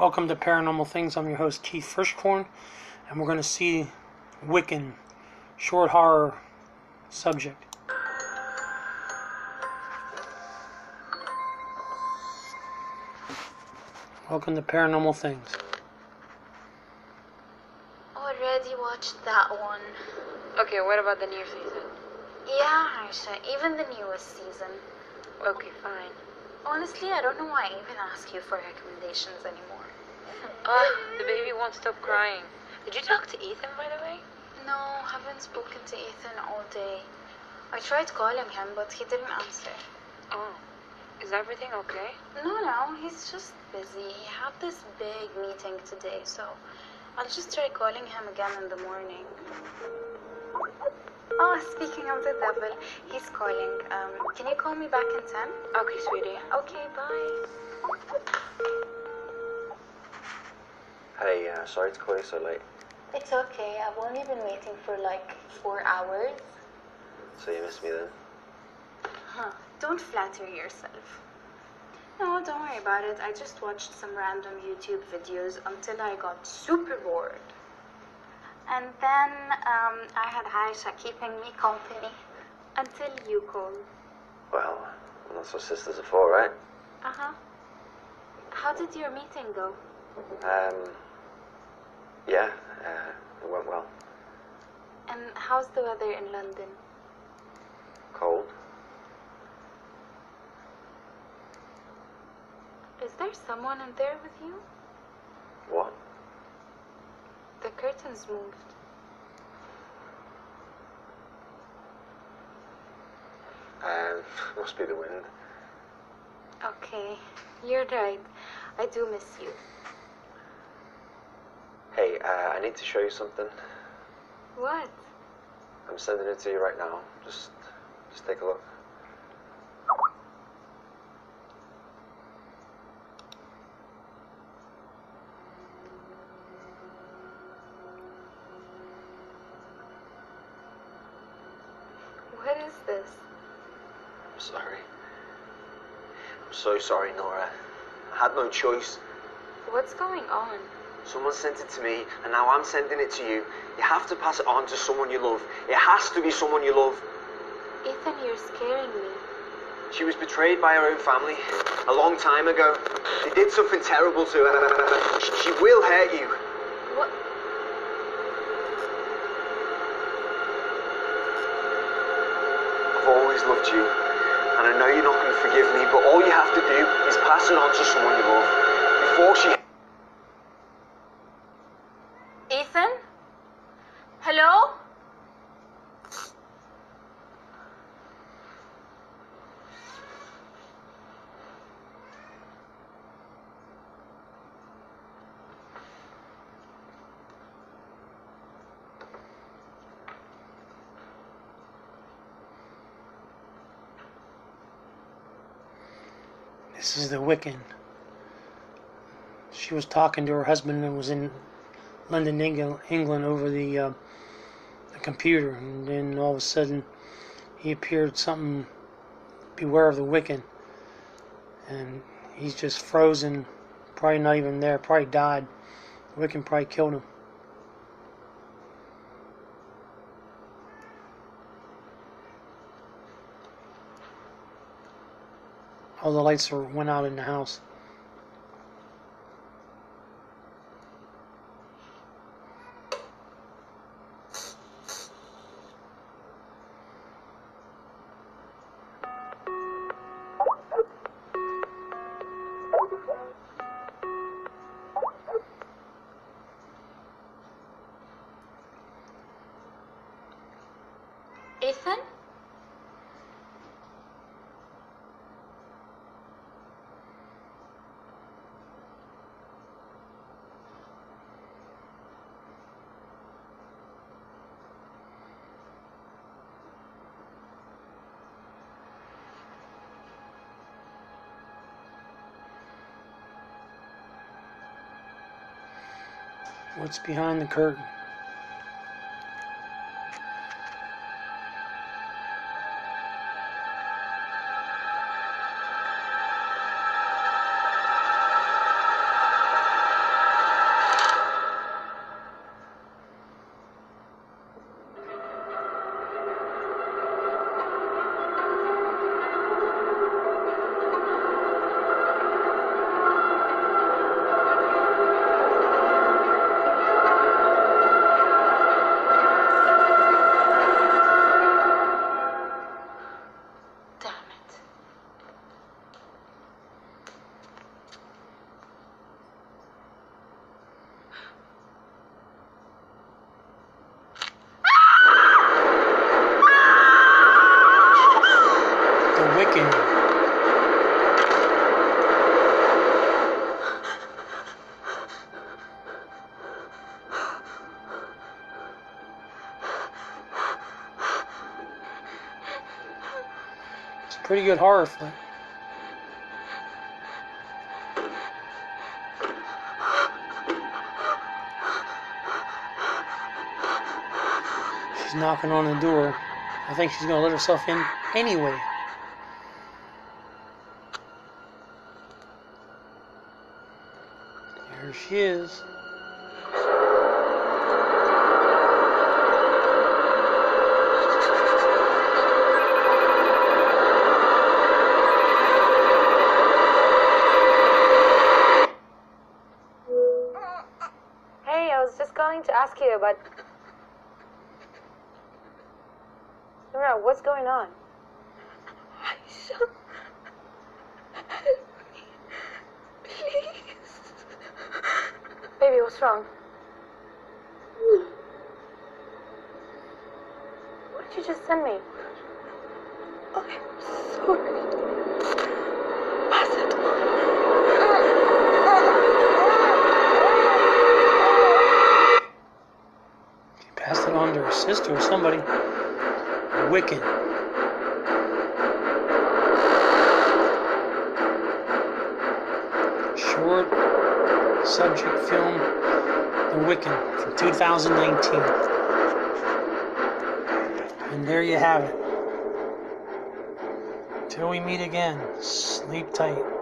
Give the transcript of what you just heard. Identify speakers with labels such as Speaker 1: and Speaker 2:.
Speaker 1: Welcome to Paranormal Things. I'm your host Keith Frischkorn, and we're going to see Wiccan, short horror subject. Welcome to Paranormal Things.
Speaker 2: Already watched that one.
Speaker 3: Okay, what about the new season?
Speaker 2: Yeah, Aisha, even the newest season.
Speaker 3: Okay, fine.
Speaker 2: Honestly, I don't know why I even ask you for recommendations anymore.
Speaker 3: Ah, the baby won't stop crying. Did you talk to Ethan, by the way?
Speaker 2: No, haven't spoken to Ethan all day. I tried calling him, but he didn't answer.
Speaker 3: Oh, is everything okay?
Speaker 2: No, no, he's just busy. He had this big meeting today, so I'll just try calling him again in the morning. Oh, speaking of the devil, he's calling. Um, can you call me back in 10?
Speaker 3: Okay, sweetie.
Speaker 2: Okay, bye.
Speaker 4: Hey, uh, sorry to call you so late.
Speaker 2: It's okay. I've only been waiting for like four hours.
Speaker 4: So you missed me then?
Speaker 2: Huh. Don't flatter yourself. No, don't worry about it. I just watched some random YouTube videos until I got super bored. And then um, I had Aisha keeping me company until you called.
Speaker 4: Well, that's what sisters are for, right?
Speaker 2: Uh huh. How did your meeting go?
Speaker 4: Um, yeah, uh, it went well.
Speaker 2: And how's the weather in London?
Speaker 4: Cold.
Speaker 2: Is there someone in there with you?
Speaker 4: What?
Speaker 2: The curtains moved.
Speaker 4: Um, must be the wind.
Speaker 2: Okay, you're right. I do miss you.
Speaker 4: Hey, uh, I need to show you something.
Speaker 2: What?
Speaker 4: I'm sending it to you right now. Just, just take a look.
Speaker 2: What is this?
Speaker 4: I'm sorry. I'm so sorry, Nora. I had no choice.
Speaker 2: What's going on?
Speaker 4: Someone sent it to me, and now I'm sending it to you. You have to pass it on to someone you love. It has to be someone you love.
Speaker 2: Ethan, you're scaring me.
Speaker 4: She was betrayed by her own family a long time ago. They did something terrible to her. She- will hurt you.
Speaker 2: What?
Speaker 4: You, and I know you're not going to forgive me, but all you have to do is pass it on to someone you love before she.
Speaker 2: Ethan? Hello?
Speaker 1: This is the Wiccan. She was talking to her husband and was in London, England, over the, uh, the computer, and then all of a sudden he appeared something. Beware of the Wiccan, and he's just frozen. Probably not even there. Probably died. The Wiccan probably killed him. All the lights were, went out in the house. What's behind the curtain? Pretty good horror flick. She's knocking on the door. I think she's gonna let herself in anyway. There she is.
Speaker 3: Was just calling to ask you about. Nora, what's going on?
Speaker 5: Aisha, help me, please.
Speaker 3: Baby, what's wrong? What did you just send me?
Speaker 5: I'm sorry.
Speaker 1: Sister or somebody. Wicked. Short subject film, The Wiccan from 2019. And there you have it. Till we meet again, sleep tight.